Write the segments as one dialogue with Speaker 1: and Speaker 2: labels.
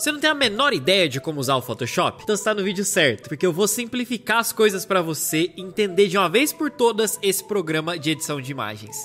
Speaker 1: Você não tem a menor ideia de como usar o Photoshop? Então está no vídeo certo, porque eu vou simplificar as coisas para você entender de uma vez por todas esse programa de edição de imagens.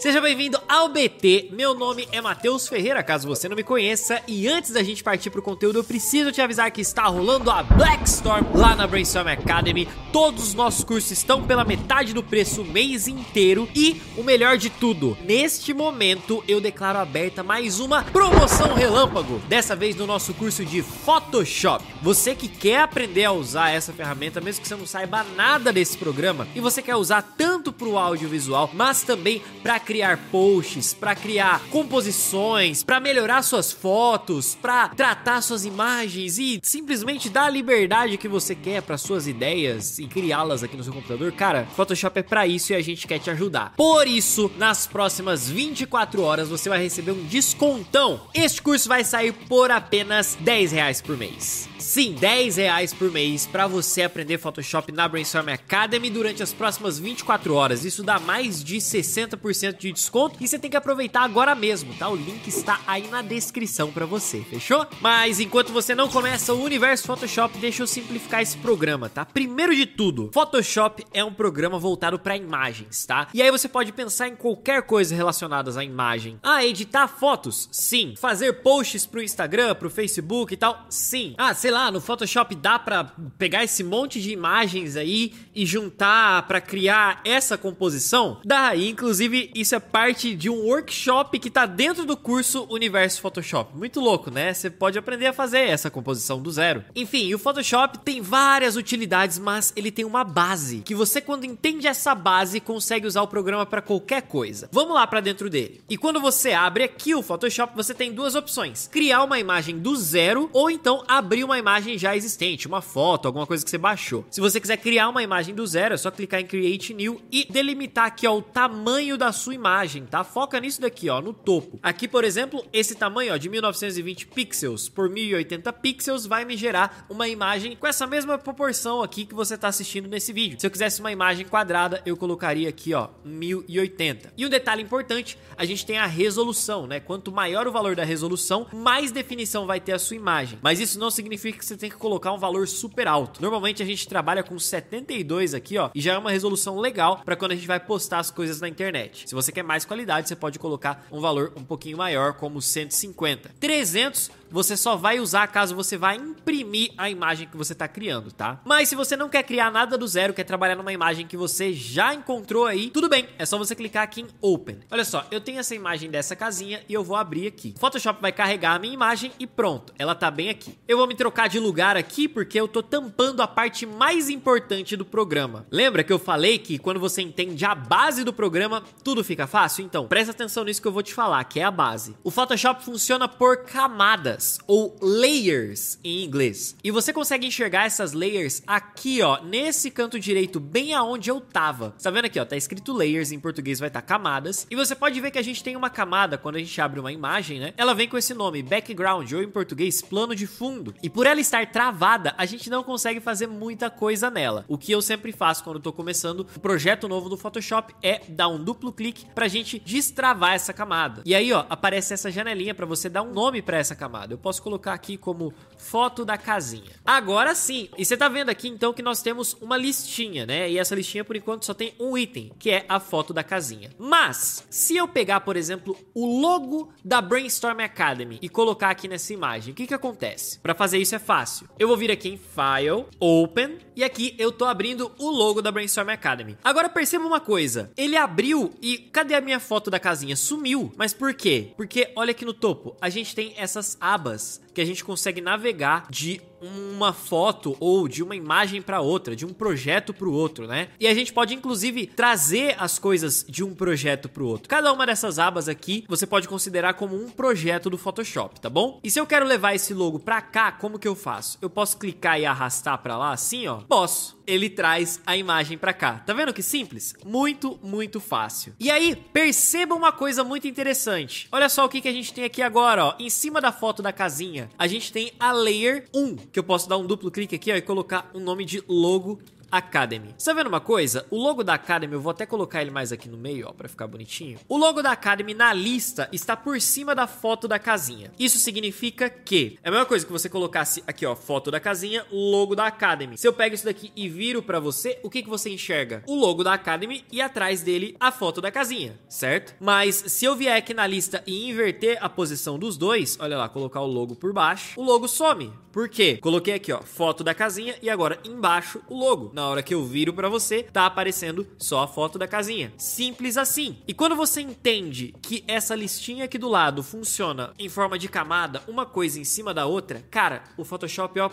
Speaker 1: Seja bem-vindo ao BT. Meu nome é Matheus Ferreira, caso você não me conheça. E antes da gente partir pro conteúdo, eu preciso te avisar que está rolando a Black Storm lá na Brainstorm Academy. Todos os nossos cursos estão pela metade do preço o mês inteiro. E o melhor de tudo, neste momento eu declaro aberta mais uma promoção relâmpago. Dessa vez no nosso curso de Photoshop. Você que quer aprender a usar essa ferramenta, mesmo que você não saiba nada desse programa, e você quer usar tanto pro audiovisual, mas também para criar posts, para criar composições, para melhorar suas fotos, para tratar suas imagens e simplesmente dar a liberdade que você quer para suas ideias e criá-las aqui no seu computador, cara, Photoshop é para isso e a gente quer te ajudar. Por isso, nas próximas 24 horas você vai receber um descontão. Este curso vai sair por apenas 10 reais por mês. Sim, 10 reais por mês para você aprender Photoshop na Brainstorm Academy durante as próximas 24 horas. Isso dá mais de 60% de desconto e você tem que aproveitar agora mesmo, tá? O link está aí na descrição para você, fechou? Mas enquanto você não começa o universo Photoshop, deixa eu simplificar esse programa, tá? Primeiro de tudo, Photoshop é um programa voltado para imagens, tá? E aí você pode pensar em qualquer coisa relacionada à imagem. Ah, editar fotos? Sim. Fazer posts pro Instagram, pro Facebook e tal? Sim. Ah, sei lá no Photoshop dá para pegar esse monte de imagens aí e juntar para criar essa composição? Dá, inclusive isso é parte de um workshop que tá dentro do curso Universo Photoshop. Muito louco, né? Você pode aprender a fazer essa composição do zero. Enfim, o Photoshop tem várias utilidades, mas ele tem uma base que você quando entende essa base consegue usar o programa para qualquer coisa. Vamos lá para dentro dele. E quando você abre aqui o Photoshop, você tem duas opções: criar uma imagem do zero ou então abrir uma imagem já existente, uma foto, alguma coisa que você baixou. Se você quiser criar uma imagem do zero, é só clicar em Create New e delimitar aqui ó, o tamanho da sua imagem, tá? Foca nisso daqui, ó, no topo. Aqui, por exemplo, esse tamanho ó, de 1920 pixels por 1080 pixels vai me gerar uma imagem com essa mesma proporção aqui que você está assistindo nesse vídeo. Se eu quisesse uma imagem quadrada, eu colocaria aqui, ó, 1080. E um detalhe importante, a gente tem a resolução, né? Quanto maior o valor da resolução, mais definição vai ter a sua imagem. Mas isso não significa que você tem que colocar um valor super alto. Normalmente a gente trabalha com 72 aqui, ó, e já é uma resolução legal para quando a gente vai postar as coisas na internet. Se você quer mais qualidade, você pode colocar um valor um pouquinho maior, como 150. 300 você só vai usar caso você vá imprimir a imagem que você está criando, tá? Mas se você não quer criar nada do zero, quer trabalhar numa imagem que você já encontrou aí, tudo bem, é só você clicar aqui em Open. Olha só, eu tenho essa imagem dessa casinha e eu vou abrir aqui. O Photoshop vai carregar a minha imagem e pronto, ela tá bem aqui. Eu vou me trocar de lugar aqui porque eu tô tampando a parte mais importante do programa. Lembra que eu falei que quando você entende a base do programa, tudo fica fácil? Então, presta atenção nisso que eu vou te falar, que é a base. O Photoshop funciona por camadas camadas ou layers em inglês. E você consegue enxergar essas layers aqui, ó, nesse canto direito, bem aonde eu tava. Tá vendo aqui, ó, tá escrito layers em português, vai estar tá camadas. E você pode ver que a gente tem uma camada quando a gente abre uma imagem, né? Ela vem com esse nome, background, ou em português, plano de fundo. E por ela estar travada, a gente não consegue fazer muita coisa nela. O que eu sempre faço quando tô começando um projeto novo do Photoshop é dar um duplo clique pra gente destravar essa camada. E aí, ó, aparece essa janelinha para você dar um nome para essa camada eu posso colocar aqui como foto da casinha. Agora sim, e você tá vendo aqui então que nós temos uma listinha, né? E essa listinha por enquanto só tem um item, que é a foto da casinha. Mas, se eu pegar, por exemplo, o logo da Brainstorm Academy e colocar aqui nessa imagem, o que que acontece? Para fazer isso é fácil. Eu vou vir aqui em File, Open, e aqui eu tô abrindo o logo da Brainstorm Academy. Agora perceba uma coisa, ele abriu e cadê a minha foto da casinha? Sumiu. Mas por quê? Porque olha aqui no topo, a gente tem essas abas abas que a gente consegue navegar de uma foto ou de uma imagem para outra, de um projeto para o outro, né? E a gente pode inclusive trazer as coisas de um projeto para o outro. Cada uma dessas abas aqui você pode considerar como um projeto do Photoshop, tá bom? E se eu quero levar esse logo para cá, como que eu faço? Eu posso clicar e arrastar para lá assim, ó? Posso. Ele traz a imagem para cá. Tá vendo que simples? Muito, muito fácil. E aí, perceba uma coisa muito interessante. Olha só o que, que a gente tem aqui agora, ó. Em cima da foto da casinha, a gente tem a layer 1, que eu posso dar um duplo clique aqui ó, e colocar o um nome de logo Academy. Você tá vendo uma coisa? O logo da Academy, eu vou até colocar ele mais aqui no meio, ó, pra ficar bonitinho. O logo da Academy na lista está por cima da foto da casinha. Isso significa que é a mesma coisa que você colocasse aqui, ó, foto da casinha, logo da Academy. Se eu pego isso daqui e viro para você, o que que você enxerga? O logo da Academy e atrás dele a foto da casinha, certo? Mas se eu vier aqui na lista e inverter a posição dos dois, olha lá, colocar o logo por baixo, o logo some. Por quê? Coloquei aqui, ó, foto da casinha e agora embaixo o logo. Na hora que eu viro para você, tá aparecendo só a foto da casinha. Simples assim. E quando você entende que essa listinha aqui do lado funciona em forma de camada, uma coisa em cima da outra, cara, o Photoshop, ó,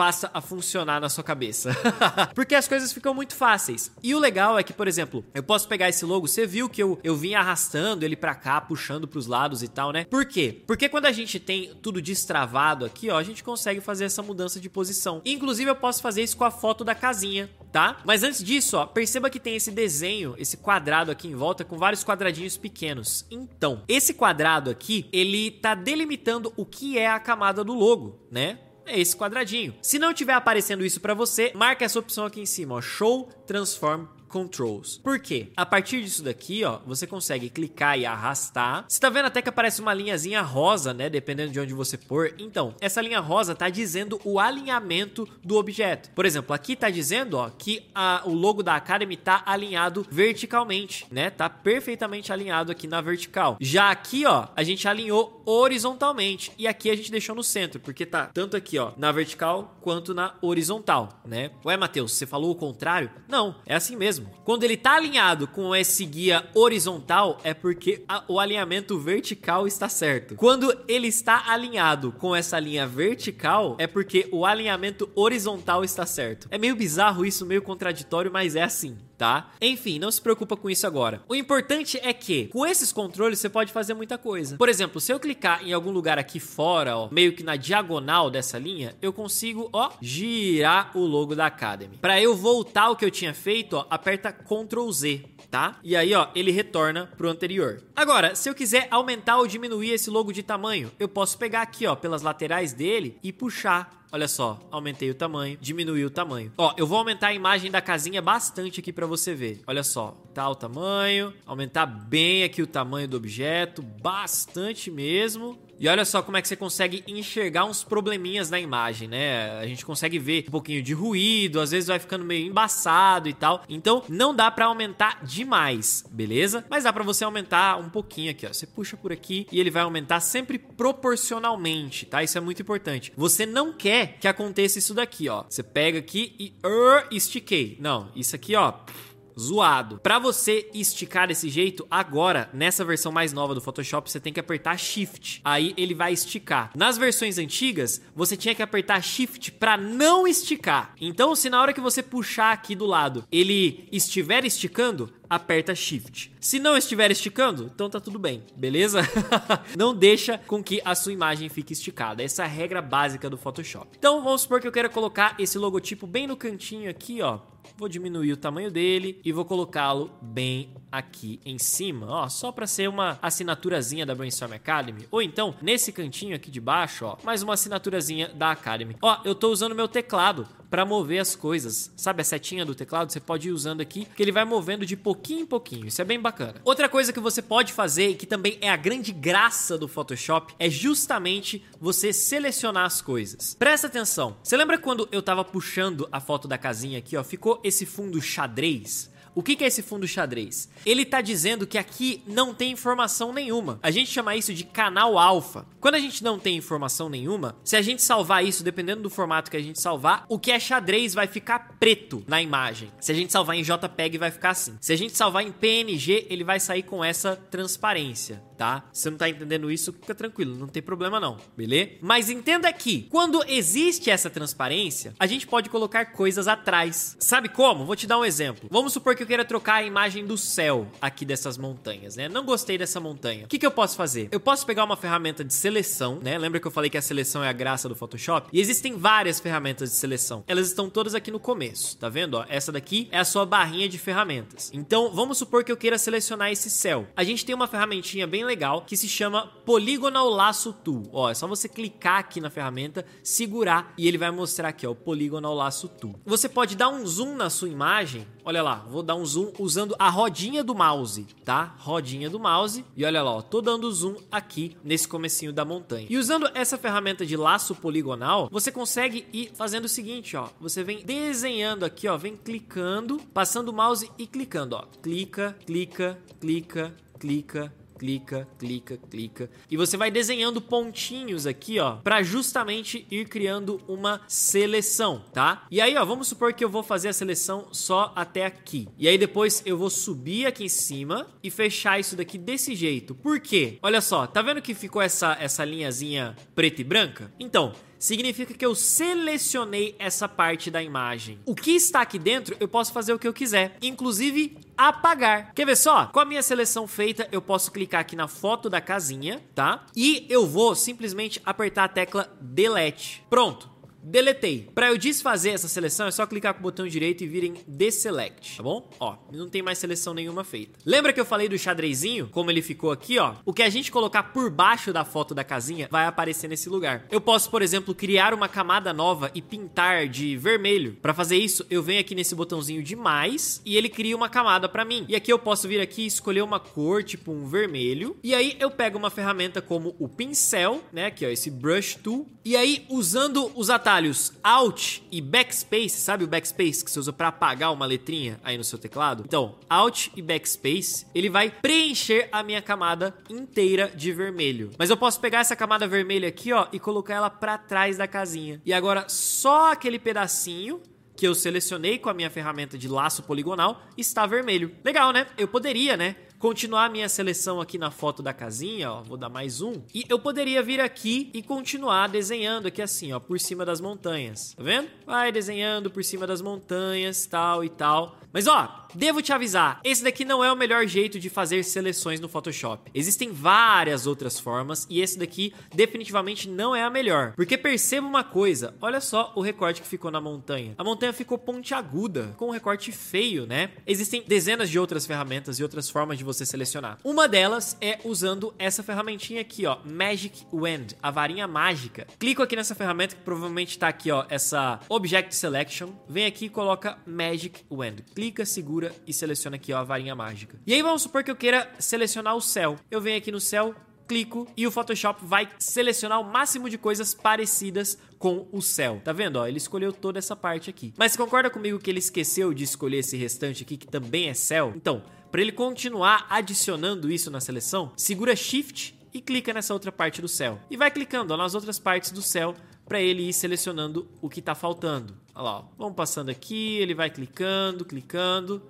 Speaker 1: passa a funcionar na sua cabeça. Porque as coisas ficam muito fáceis. E o legal é que, por exemplo, eu posso pegar esse logo, você viu que eu, eu vim arrastando ele para cá, puxando pros lados e tal, né? Por quê? Porque quando a gente tem tudo destravado aqui, ó, a gente consegue fazer essa mudança de posição. Inclusive, eu posso fazer isso com a foto da casinha, tá? Mas antes disso, ó, perceba que tem esse desenho, esse quadrado aqui em volta com vários quadradinhos pequenos. Então, esse quadrado aqui, ele tá delimitando o que é a camada do logo, né? é esse quadradinho. Se não tiver aparecendo isso para você, marca essa opção aqui em cima, ó, Show Transform Controls. Por quê? A partir disso daqui, ó, você consegue clicar e arrastar. Você tá vendo até que aparece uma linhazinha rosa, né? Dependendo de onde você pôr. Então, essa linha rosa tá dizendo o alinhamento do objeto. Por exemplo, aqui tá dizendo, ó, que a, o logo da Academy tá alinhado verticalmente, né? Tá perfeitamente alinhado aqui na vertical. Já aqui, ó, a gente alinhou horizontalmente. E aqui a gente deixou no centro, porque tá tanto aqui, ó, na vertical quanto na horizontal, né? Ué, Matheus, você falou o contrário? Não, é assim mesmo mesmo. Quando ele está alinhado com esse guia horizontal, é porque a, o alinhamento vertical está certo. Quando ele está alinhado com essa linha vertical, é porque o alinhamento horizontal está certo. É meio bizarro isso, meio contraditório, mas é assim tá? Enfim, não se preocupa com isso agora. O importante é que com esses controles você pode fazer muita coisa. Por exemplo, se eu clicar em algum lugar aqui fora, ó, meio que na diagonal dessa linha, eu consigo, ó, girar o logo da Academy. Para eu voltar ao que eu tinha feito, ó, aperta Ctrl Z, tá? E aí, ó, ele retorna pro anterior. Agora, se eu quiser aumentar ou diminuir esse logo de tamanho, eu posso pegar aqui, ó, pelas laterais dele e puxar Olha só, aumentei o tamanho, diminuí o tamanho. Ó, eu vou aumentar a imagem da casinha bastante aqui para você ver. Olha só, tá o tamanho, aumentar bem aqui o tamanho do objeto, bastante mesmo. E olha só como é que você consegue enxergar uns probleminhas na imagem, né? A gente consegue ver um pouquinho de ruído, às vezes vai ficando meio embaçado e tal. Então, não dá para aumentar demais, beleza? Mas dá para você aumentar um pouquinho aqui, ó. Você puxa por aqui e ele vai aumentar sempre proporcionalmente, tá? Isso é muito importante. Você não quer que aconteça isso daqui, ó. Você pega aqui e uh, estiquei. Não, isso aqui, ó zoado. Para você esticar desse jeito, agora, nessa versão mais nova do Photoshop, você tem que apertar Shift. Aí ele vai esticar. Nas versões antigas, você tinha que apertar Shift para não esticar. Então, se na hora que você puxar aqui do lado, ele estiver esticando, aperta Shift. Se não estiver esticando, então tá tudo bem, beleza? não deixa com que a sua imagem fique esticada. Essa é a regra básica do Photoshop. Então vamos supor que eu queira colocar esse logotipo bem no cantinho aqui, ó. Vou diminuir o tamanho dele e vou colocá-lo bem aqui em cima, ó, só para ser uma assinaturazinha da Brainstorm Academy, ou então nesse cantinho aqui de baixo, ó, mais uma assinaturazinha da Academy. Ó, eu tô usando meu teclado para mover as coisas. Sabe a setinha do teclado? Você pode ir usando aqui, que ele vai movendo de pouquinho em pouquinho. Isso é bem bacana. Outra coisa que você pode fazer, e que também é a grande graça do Photoshop, é justamente você selecionar as coisas. Presta atenção. Você lembra quando eu tava puxando a foto da casinha aqui, ó? Ficou esse fundo xadrez? O que é esse fundo xadrez? Ele está dizendo que aqui não tem informação nenhuma. A gente chama isso de canal alfa. Quando a gente não tem informação nenhuma, se a gente salvar isso, dependendo do formato que a gente salvar, o que é xadrez vai ficar preto na imagem. Se a gente salvar em JPEG, vai ficar assim. Se a gente salvar em PNG, ele vai sair com essa transparência tá? Se você não tá entendendo isso, fica tranquilo, não tem problema não, beleza? Mas entenda que quando existe essa transparência, a gente pode colocar coisas atrás. Sabe como? Vou te dar um exemplo. Vamos supor que eu queira trocar a imagem do céu aqui dessas montanhas, né? Não gostei dessa montanha. O que, que eu posso fazer? Eu posso pegar uma ferramenta de seleção, né? Lembra que eu falei que a seleção é a graça do Photoshop? E existem várias ferramentas de seleção. Elas estão todas aqui no começo, tá vendo? Ó, essa daqui é a sua barrinha de ferramentas. Então, vamos supor que eu queira selecionar esse céu. A gente tem uma ferramentinha bem legal que se chama Polygonal Lasso Tool. Ó, é só você clicar aqui na ferramenta, segurar e ele vai mostrar aqui, ó, o Polygonal Lasso Tool. Você pode dar um zoom na sua imagem. Olha lá, vou dar um zoom usando a rodinha do mouse, tá? Rodinha do mouse. E olha lá, ó, tô dando zoom aqui nesse comecinho da montanha. E usando essa ferramenta de laço poligonal, você consegue ir fazendo o seguinte, ó. Você vem desenhando aqui, ó, vem clicando, passando o mouse e clicando, ó. Clica, clica, clica, clica, clica, clica, clica. E você vai desenhando pontinhos aqui, ó, para justamente ir criando uma seleção, tá? E aí, ó, vamos supor que eu vou fazer a seleção só até aqui. E aí depois eu vou subir aqui em cima e fechar isso daqui desse jeito. Por quê? Olha só, tá vendo que ficou essa essa linhazinha preta e branca? Então, significa que eu selecionei essa parte da imagem. O que está aqui dentro, eu posso fazer o que eu quiser, inclusive apagar. Quer ver só? Com a minha seleção feita, eu posso clicar aqui na foto da casinha, tá? E eu vou simplesmente apertar a tecla Delete. Pronto. Deletei. Para eu desfazer essa seleção, é só clicar com o botão direito e vir em Deselect, tá bom? Ó, não tem mais seleção nenhuma feita. Lembra que eu falei do xadrezinho? Como ele ficou aqui, ó? O que a gente colocar por baixo da foto da casinha vai aparecer nesse lugar. Eu posso, por exemplo, criar uma camada nova e pintar de vermelho. Para fazer isso, eu venho aqui nesse botãozinho de mais e ele cria uma camada para mim. E aqui eu posso vir aqui e escolher uma cor, tipo um vermelho. E aí eu pego uma ferramenta como o pincel, né? Aqui, ó, esse Brush Tool. E aí, usando os atalhos atalhos Alt e Backspace, sabe o Backspace que você usa para apagar uma letrinha aí no seu teclado? Então, Alt e Backspace, ele vai preencher a minha camada inteira de vermelho. Mas eu posso pegar essa camada vermelha aqui, ó, e colocar ela para trás da casinha. E agora só aquele pedacinho que eu selecionei com a minha ferramenta de laço poligonal está vermelho. Legal, né? Eu poderia, né? Continuar a minha seleção aqui na foto da casinha, ó, vou dar mais um, e eu poderia vir aqui e continuar desenhando aqui assim, ó, por cima das montanhas, tá vendo? Vai desenhando por cima das montanhas, tal e tal. Mas ó, devo te avisar, esse daqui não é o melhor jeito de fazer seleções no Photoshop. Existem várias outras formas e esse daqui definitivamente não é a melhor. Porque perceba uma coisa, olha só o recorte que ficou na montanha. A montanha ficou pontiaguda, com um recorte feio, né? Existem dezenas de outras ferramentas e outras formas de você selecionar. Uma delas é usando essa ferramentinha aqui, ó, Magic Wand, a varinha mágica. Clico aqui nessa ferramenta que provavelmente tá aqui, ó, essa Object Selection. Vem aqui e coloca Magic Wand clica, segura e seleciona aqui ó, a varinha mágica. E aí vamos supor que eu queira selecionar o céu. Eu venho aqui no céu, clico e o Photoshop vai selecionar o máximo de coisas parecidas com o céu. Tá vendo? Ó, ele escolheu toda essa parte aqui. Mas concorda comigo que ele esqueceu de escolher esse restante aqui que também é céu? Então, para ele continuar adicionando isso na seleção, segura Shift e clica nessa outra parte do céu. E vai clicando ó, nas outras partes do céu para ele ir selecionando o que está faltando. Olha lá, ó. vamos passando aqui, ele vai clicando, clicando,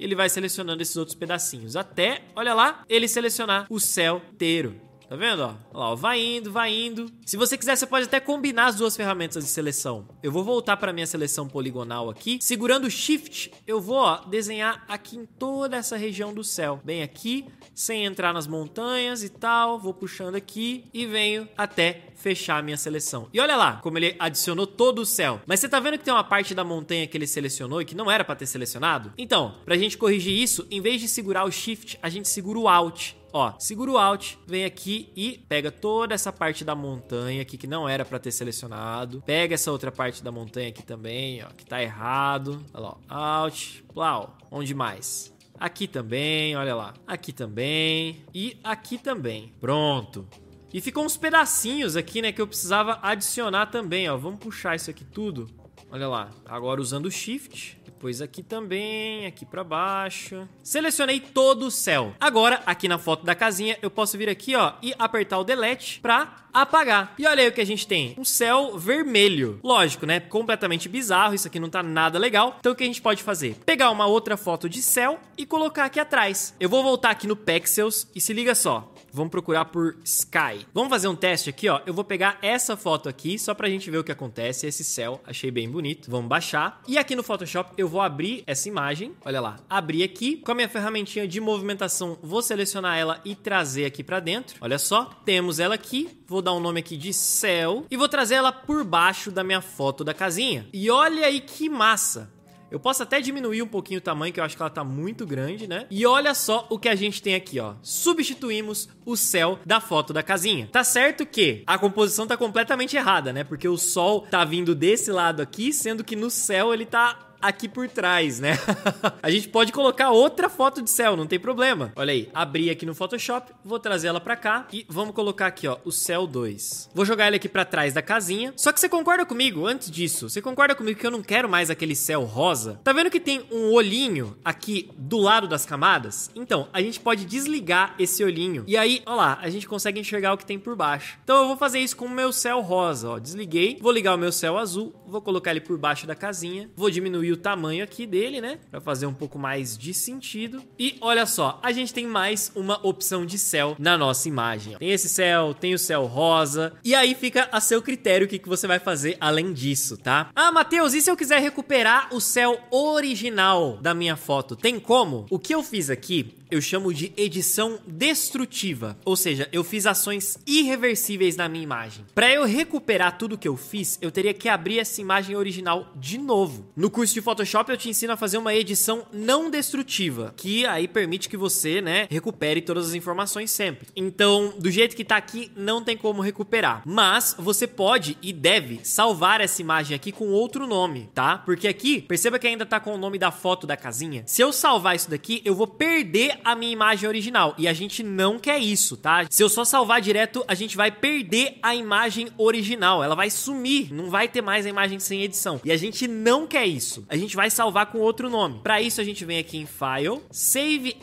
Speaker 1: ele vai selecionando esses outros pedacinhos, até, olha lá, ele selecionar o céu inteiro. Tá vendo, ó? Olha lá, ó, vai indo, vai indo. Se você quiser, você pode até combinar as duas ferramentas de seleção. Eu vou voltar para minha seleção poligonal aqui. Segurando o Shift, eu vou ó, desenhar aqui em toda essa região do céu. Bem aqui, sem entrar nas montanhas e tal. Vou puxando aqui e venho até fechar a minha seleção. E olha lá, como ele adicionou todo o céu. Mas você tá vendo que tem uma parte da montanha que ele selecionou e que não era para ter selecionado? Então, pra gente corrigir isso, em vez de segurar o Shift, a gente segura o Alt. Ó, segura o Alt, vem aqui e pega toda essa parte da montanha aqui que não era para ter selecionado. Pega essa outra parte da montanha aqui também, ó, que tá errado. Olha lá, ó, Alt, plau. Onde mais? Aqui também, olha lá. Aqui também. E aqui também. Pronto. E ficou uns pedacinhos aqui, né, que eu precisava adicionar também, ó. Vamos puxar isso aqui tudo. Olha lá. Agora usando o Shift, depois aqui também, aqui para baixo. Selecionei todo o céu. Agora, aqui na foto da casinha, eu posso vir aqui, ó, e apertar o delete para apagar. E olha aí o que a gente tem, um céu vermelho. Lógico, né? Completamente bizarro, isso aqui não tá nada legal. Então o que a gente pode fazer? Pegar uma outra foto de céu e colocar aqui atrás. Eu vou voltar aqui no Pexels e se liga só. Vamos procurar por Sky. Vamos fazer um teste aqui, ó. Eu vou pegar essa foto aqui só pra gente ver o que acontece. Esse céu, achei bem bonito. Vamos baixar. E aqui no Photoshop eu vou abrir essa imagem. Olha lá. Abrir aqui. Com a minha ferramentinha de movimentação, vou selecionar ela e trazer aqui pra dentro. Olha só. Temos ela aqui. Vou dar um nome aqui de céu. E vou trazer ela por baixo da minha foto da casinha. E olha aí que massa. Eu posso até diminuir um pouquinho o tamanho, que eu acho que ela tá muito grande, né? E olha só o que a gente tem aqui, ó. Substituímos o céu da foto da casinha. Tá certo que a composição tá completamente errada, né? Porque o sol tá vindo desse lado aqui, sendo que no céu ele tá aqui por trás, né? a gente pode colocar outra foto de céu, não tem problema. Olha aí, abri aqui no Photoshop, vou trazer ela pra cá e vamos colocar aqui, ó, o céu 2. Vou jogar ele aqui pra trás da casinha. Só que você concorda comigo, antes disso, você concorda comigo que eu não quero mais aquele céu rosa? Tá vendo que tem um olhinho aqui do lado das camadas? Então, a gente pode desligar esse olhinho e aí, ó lá, a gente consegue enxergar o que tem por baixo. Então eu vou fazer isso com o meu céu rosa, ó. Desliguei, vou ligar o meu céu azul, vou colocar ele por baixo da casinha, vou diminuir o o tamanho aqui dele, né? Pra fazer um pouco mais de sentido. E olha só, a gente tem mais uma opção de céu na nossa imagem. Tem esse céu, tem o céu rosa. E aí fica a seu critério o que, você vai fazer além disso, tá? Ah, Matheus, e se eu quiser recuperar o céu original da minha foto? Tem como? O que eu fiz aqui eu chamo de edição destrutiva, ou seja, eu fiz ações irreversíveis na minha imagem. Para eu recuperar tudo que eu fiz, eu teria que abrir essa imagem original de novo. No curso de Photoshop eu te ensino a fazer uma edição não destrutiva, que aí permite que você, né, recupere todas as informações sempre. Então, do jeito que tá aqui, não tem como recuperar. Mas você pode e deve salvar essa imagem aqui com outro nome, tá? Porque aqui, perceba que ainda tá com o nome da foto da casinha. Se eu salvar isso daqui, eu vou perder a minha imagem original. E a gente não quer isso, tá? Se eu só salvar direto, a gente vai perder a imagem original. Ela vai sumir, não vai ter mais a imagem sem edição. E a gente não quer isso. A gente vai salvar com outro nome. Para isso, a gente vem aqui em File, Save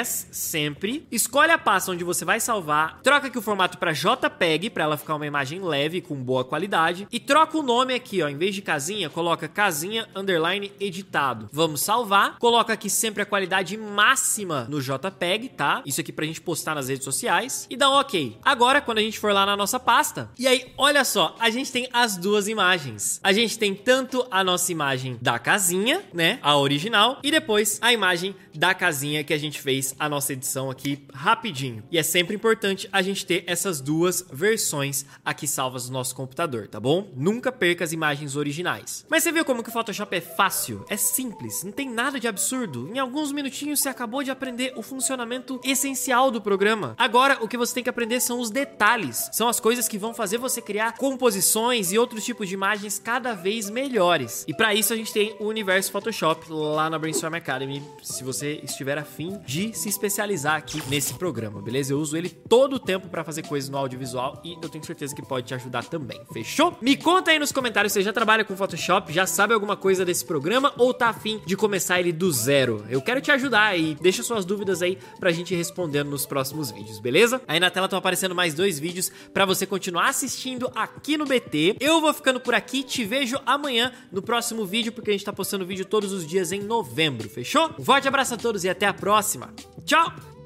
Speaker 1: As, sempre. Escolhe a pasta onde você vai salvar. Troca aqui o formato para JPEG, para ela ficar uma imagem leve, com boa qualidade. E troca o nome aqui, ó. Em vez de casinha, coloca casinha underline editado. Vamos salvar. Coloca aqui sempre a qualidade máxima no JPEG, tá? Isso aqui pra gente postar nas redes sociais e dá um ok. Agora, quando a gente for lá na nossa pasta, e aí, olha só, a gente tem as duas imagens. A gente tem tanto a nossa imagem da casinha, né? A original, e depois a imagem da casinha que a gente fez a nossa edição aqui rapidinho. E é sempre importante a gente ter essas duas versões aqui salvas no nosso computador, tá bom? Nunca perca as imagens originais. Mas você viu como que o Photoshop é fácil? É simples, não tem nada de absurdo. Em alguns minutinhos você acabou de aprender o funcionamento essencial do programa. Agora, o que você tem que aprender são os detalhes. São as coisas que vão fazer você criar composições e outros tipos de imagens cada vez melhores. E para isso a gente tem o Universo Photoshop lá na Brainstorm Academy, se você estiver afim de se especializar aqui nesse programa, beleza? Eu uso ele todo o tempo para fazer coisas no audiovisual e eu tenho certeza que pode te ajudar também, fechou? Me conta aí nos comentários se você já trabalha com Photoshop, já sabe alguma coisa desse programa ou tá afim de começar ele do zero. Eu quero te ajudar e deixa suas dúvidas aí pra gente respondendo nos próximos vídeos, beleza? Aí na tela estão aparecendo mais dois vídeos para você continuar assistindo aqui no BT. Eu vou ficando por aqui, te vejo amanhã no próximo vídeo, porque a gente tá postando vídeo todos os dias em novembro, fechou? Um forte abraço a todos e até a próxima. Tchau!